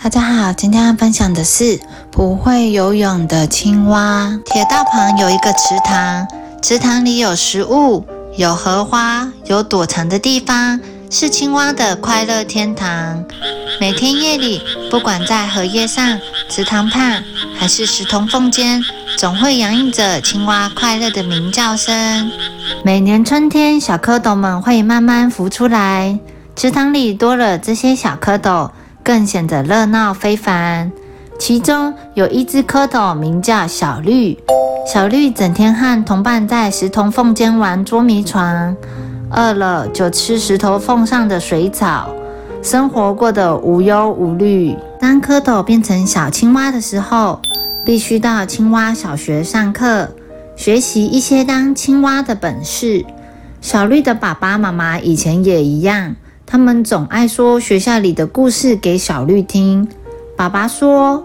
大家好，今天要分享的是不会游泳的青蛙。铁道旁有一个池塘，池塘里有食物，有荷花，有躲藏的地方，是青蛙的快乐天堂。每天夜里，不管在荷叶上、池塘畔，还是石头缝间，总会洋溢着青蛙快乐的鸣叫声。每年春天，小蝌蚪们会慢慢浮出来，池塘里多了这些小蝌蚪。更显得热闹非凡。其中有一只蝌蚪，名叫小绿。小绿整天和同伴在石头缝间玩捉迷藏，饿了就吃石头缝上的水草，生活过得无忧无虑。当蝌蚪变成小青蛙的时候，必须到青蛙小学上课，学习一些当青蛙的本事。小绿的爸爸妈妈以前也一样。他们总爱说学校里的故事给小绿听。爸爸说：“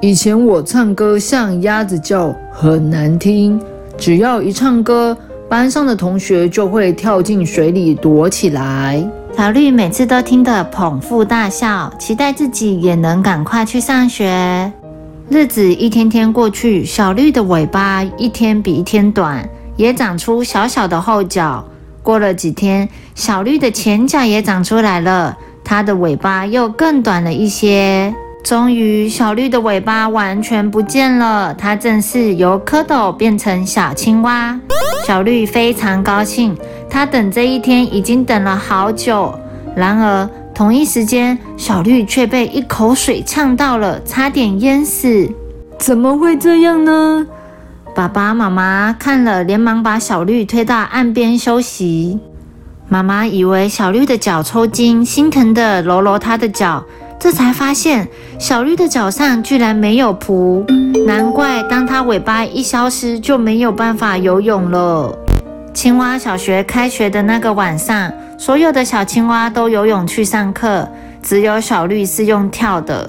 以前我唱歌像鸭子叫，很难听。只要一唱歌，班上的同学就会跳进水里躲起来。”小绿每次都听得捧腹大笑，期待自己也能赶快去上学。日子一天天过去，小绿的尾巴一天比一天短，也长出小小的后脚。过了几天，小绿的前脚也长出来了，它的尾巴又更短了一些。终于，小绿的尾巴完全不见了，它正式由蝌蚪变成小青蛙。小绿非常高兴，它等这一天已经等了好久。然而，同一时间，小绿却被一口水呛到了，差点淹死。怎么会这样呢？爸爸妈妈看了，连忙把小绿推到岸边休息。妈妈以为小绿的脚抽筋，心疼地揉揉它的脚，这才发现小绿的脚上居然没有蹼。难怪当它尾巴一消失，就没有办法游泳了。青蛙小学开学的那个晚上，所有的小青蛙都游泳去上课，只有小绿是用跳的。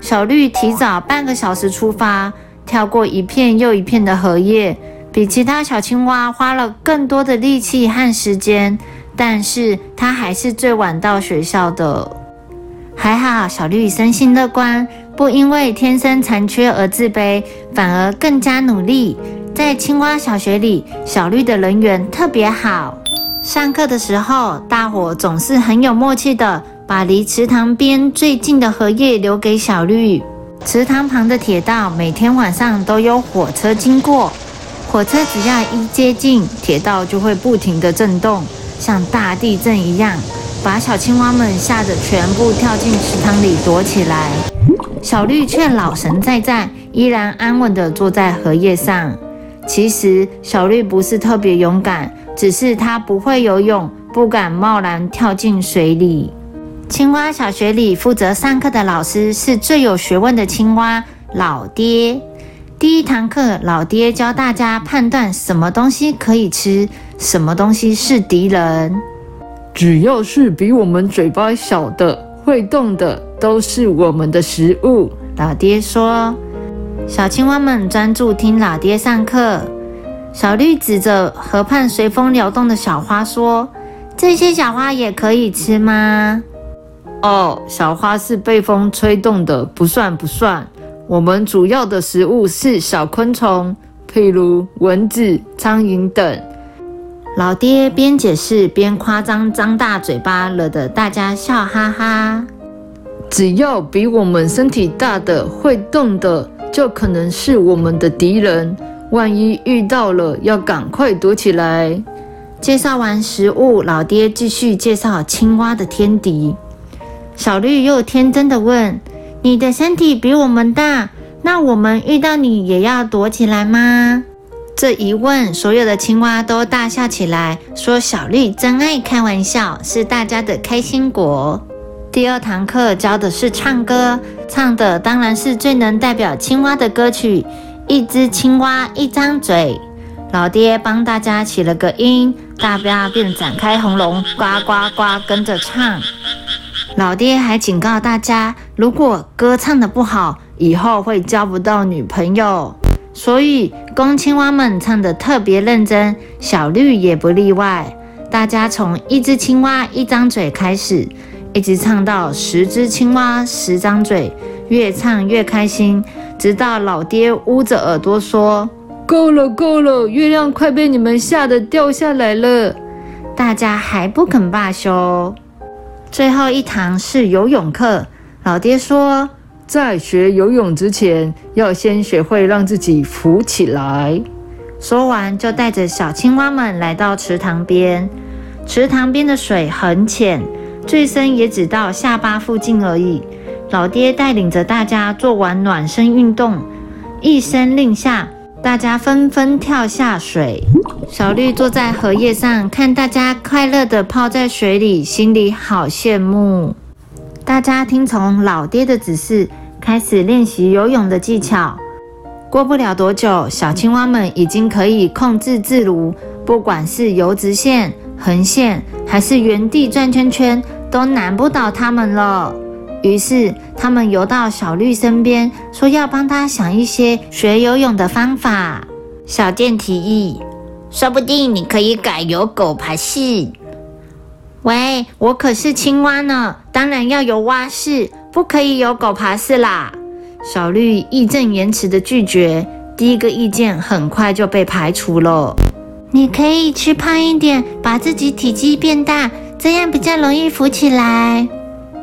小绿提早半个小时出发。跳过一片又一片的荷叶，比其他小青蛙花了更多的力气和时间，但是它还是最晚到学校的。还好小绿生性乐观，不因为天生残缺而自卑，反而更加努力。在青蛙小学里，小绿的人缘特别好。上课的时候，大伙总是很有默契的，把离池塘边最近的荷叶留给小绿。池塘旁的铁道每天晚上都有火车经过，火车只要一接近，铁道就会不停地震动，像大地震一样，把小青蛙们吓得全部跳进池塘里躲起来。小绿却老神在在，依然安稳地坐在荷叶上。其实小绿不是特别勇敢，只是它不会游泳，不敢贸然跳进水里。青蛙小学里负责上课的老师是最有学问的青蛙老爹。第一堂课，老爹教大家判断什么东西可以吃，什么东西是敌人。只要是比我们嘴巴小的、会动的，都是我们的食物。老爹说。小青蛙们专注听老爹上课。小绿指着河畔随风流动的小花说：“这些小花也可以吃吗？”哦，小花是被风吹动的，不算不算。我们主要的食物是小昆虫，譬如蚊子、苍蝇等。老爹边解释边夸张张大嘴巴，惹得大家笑哈哈。只要比我们身体大的、会动的，就可能是我们的敌人。万一遇到了，要赶快躲起来。介绍完食物，老爹继续介绍青蛙的天敌。小绿又天真的问：“你的身体比我们大，那我们遇到你也要躲起来吗？”这一问，所有的青蛙都大笑起来，说：“小绿真爱开玩笑，是大家的开心果。”第二堂课教的是唱歌，唱的当然是最能代表青蛙的歌曲《一只青蛙一张嘴》。老爹帮大家起了个音，大家便展开喉咙，呱呱呱跟着唱。老爹还警告大家，如果歌唱的不好，以后会交不到女朋友。所以公青蛙们唱得特别认真，小绿也不例外。大家从一只青蛙一张嘴开始，一直唱到十只青蛙十张嘴，越唱越开心，直到老爹捂着耳朵说：“够了，够了，月亮快被你们吓得掉下来了。”大家还不肯罢休。最后一堂是游泳课，老爹说，在学游泳之前，要先学会让自己浮起来。说完，就带着小青蛙们来到池塘边。池塘边的水很浅。最深也只到下巴附近而已。老爹带领着大家做完暖身运动，一声令下，大家纷纷跳下水。小绿坐在荷叶上，看大家快乐地泡在水里，心里好羡慕。大家听从老爹的指示，开始练习游泳的技巧。过不了多久，小青蛙们已经可以控制自如，不管是游直线、横线，还是原地转圈圈。都难不倒他们了。于是他们游到小绿身边，说要帮他想一些学游泳的方法。小健提议：“说不定你可以改由狗爬式。”喂，我可是青蛙呢，当然要有蛙式，不可以有狗爬式啦。小绿义正言辞的拒绝。第一个意见很快就被排除了。你可以吃胖一点，把自己体积变大。这样比较容易浮起来。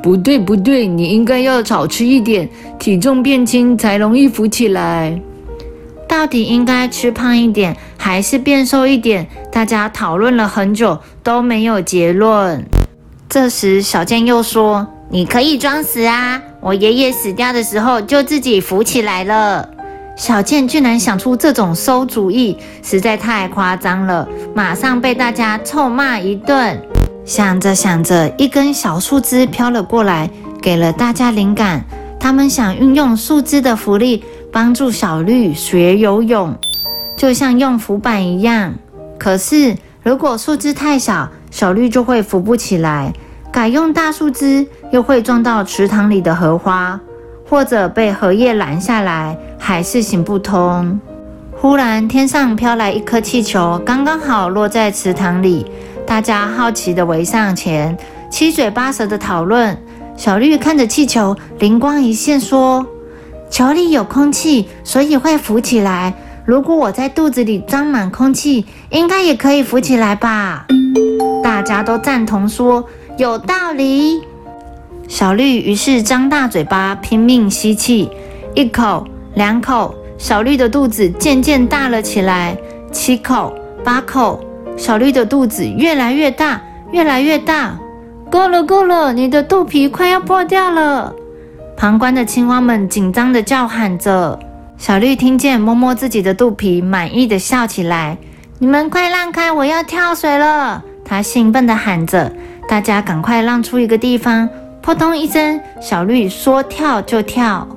不对不对，你应该要少吃一点，体重变轻才容易浮起来。到底应该吃胖一点，还是变瘦一点？大家讨论了很久都没有结论。这时小健又说：“你可以装死啊！我爷爷死掉的时候就自己浮起来了。”小健居然想出这种馊主意，实在太夸张了，马上被大家臭骂一顿。想着想着，一根小树枝飘了过来，给了大家灵感。他们想运用树枝的浮力，帮助小绿学游泳，就像用浮板一样。可是，如果树枝太小，小绿就会浮不起来；改用大树枝，又会撞到池塘里的荷花，或者被荷叶拦下来，还是行不通。忽然，天上飘来一颗气球，刚刚好落在池塘里。大家好奇地围上前，七嘴八舌地讨论。小绿看着气球，灵光一现，说：“球里有空气，所以会浮起来。如果我在肚子里装满空气，应该也可以浮起来吧？”大家都赞同说：“有道理。”小绿于是张大嘴巴，拼命吸气，一口、两口，小绿的肚子渐渐大了起来。七口、八口。小绿的肚子越来越大，越来越大。够了，够了，你的肚皮快要破掉了！旁观的青蛙们紧张地叫喊着。小绿听见，摸摸自己的肚皮，满意的笑起来。你们快让开，我要跳水了！他兴奋地喊着。大家赶快让出一个地方。扑通一声，小绿说跳就跳。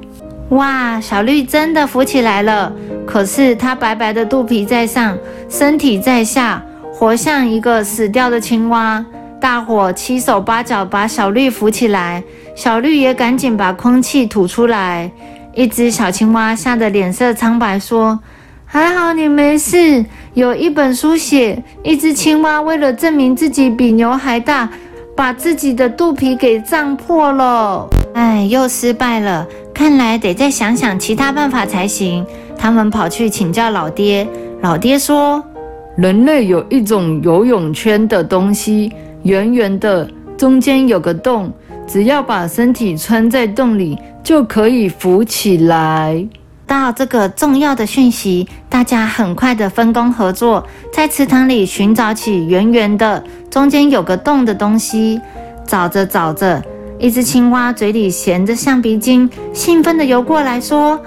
哇，小绿真的浮起来了。可是它白白的肚皮在上，身体在下。活像一个死掉的青蛙，大伙七手八脚把小绿扶起来，小绿也赶紧把空气吐出来。一只小青蛙吓得脸色苍白，说：“还好你没事。”有一本书写，一只青蛙为了证明自己比牛还大，把自己的肚皮给胀破了。哎，又失败了，看来得再想想其他办法才行。他们跑去请教老爹，老爹说。人类有一种游泳圈的东西，圆圆的，中间有个洞，只要把身体穿在洞里，就可以浮起来。到这个重要的讯息，大家很快的分工合作，在池塘里寻找起圆圆的、中间有个洞的东西。找着找着，一只青蛙嘴里衔着橡皮筋，兴奋地游过来说：“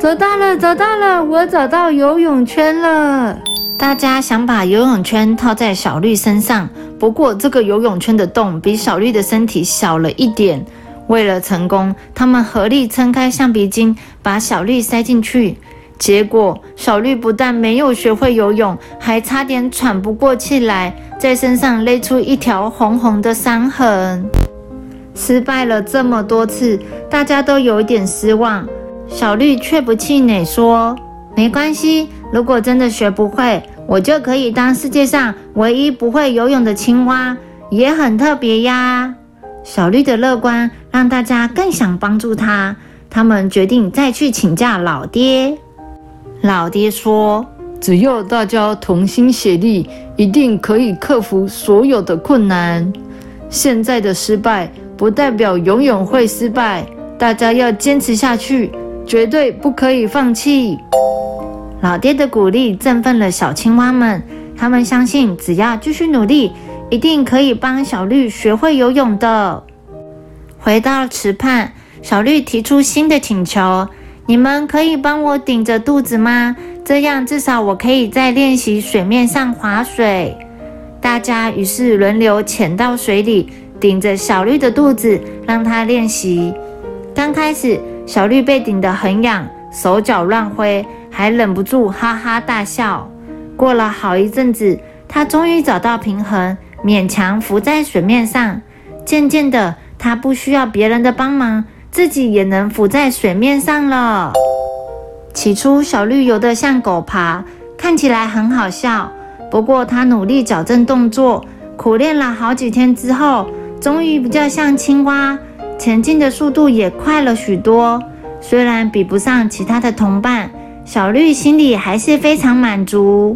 找到了，找到了，我找到游泳圈了。”大家想把游泳圈套在小绿身上，不过这个游泳圈的洞比小绿的身体小了一点。为了成功，他们合力撑开橡皮筋，把小绿塞进去。结果，小绿不但没有学会游泳，还差点喘不过气来，在身上勒出一条红红的伤痕。失败了这么多次，大家都有点失望。小绿却不气馁，说：“没关系，如果真的学不会。”我就可以当世界上唯一不会游泳的青蛙，也很特别呀。小绿的乐观让大家更想帮助他，他们决定再去请教老爹。老爹说：“只要大家同心协力，一定可以克服所有的困难。现在的失败不代表永远会失败，大家要坚持下去，绝对不可以放弃。”老爹的鼓励振奋了小青蛙们，他们相信只要继续努力。一定可以帮小绿学会游泳的。回到池畔，小绿提出新的请求：“你们可以帮我顶着肚子吗？这样至少我可以在练习水面上划水。”大家于是轮流潜到水里，顶着小绿的肚子，让他练习。刚开始，小绿被顶得很痒，手脚乱挥，还忍不住哈哈大笑。过了好一阵子，它终于找到平衡。勉强浮在水面上，渐渐的，他不需要别人的帮忙，自己也能浮在水面上了。起初，小绿游得像狗爬，看起来很好笑。不过，他努力矫正动作，苦练了好几天之后，终于比较像青蛙，前进的速度也快了许多。虽然比不上其他的同伴，小绿心里还是非常满足。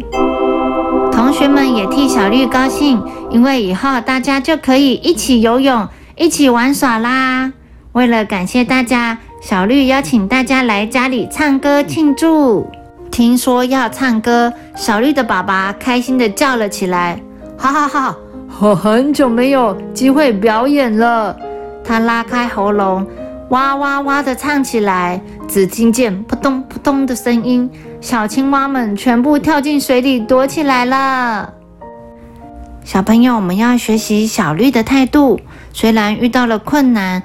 同学们也替小绿高兴，因为以后大家就可以一起游泳、一起玩耍啦。为了感谢大家，小绿邀请大家来家里唱歌庆祝。听说要唱歌，小绿的爸爸开心地叫了起来：“好好好！我很久没有机会表演了。”他拉开喉咙，哇哇哇地唱起来，只听见扑通扑通的声音。小青蛙们全部跳进水里躲起来了。小朋友，我们要学习小绿的态度。虽然遇到了困难，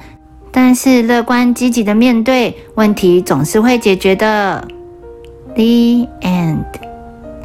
但是乐观积极的面对问题，总是会解决的。The end.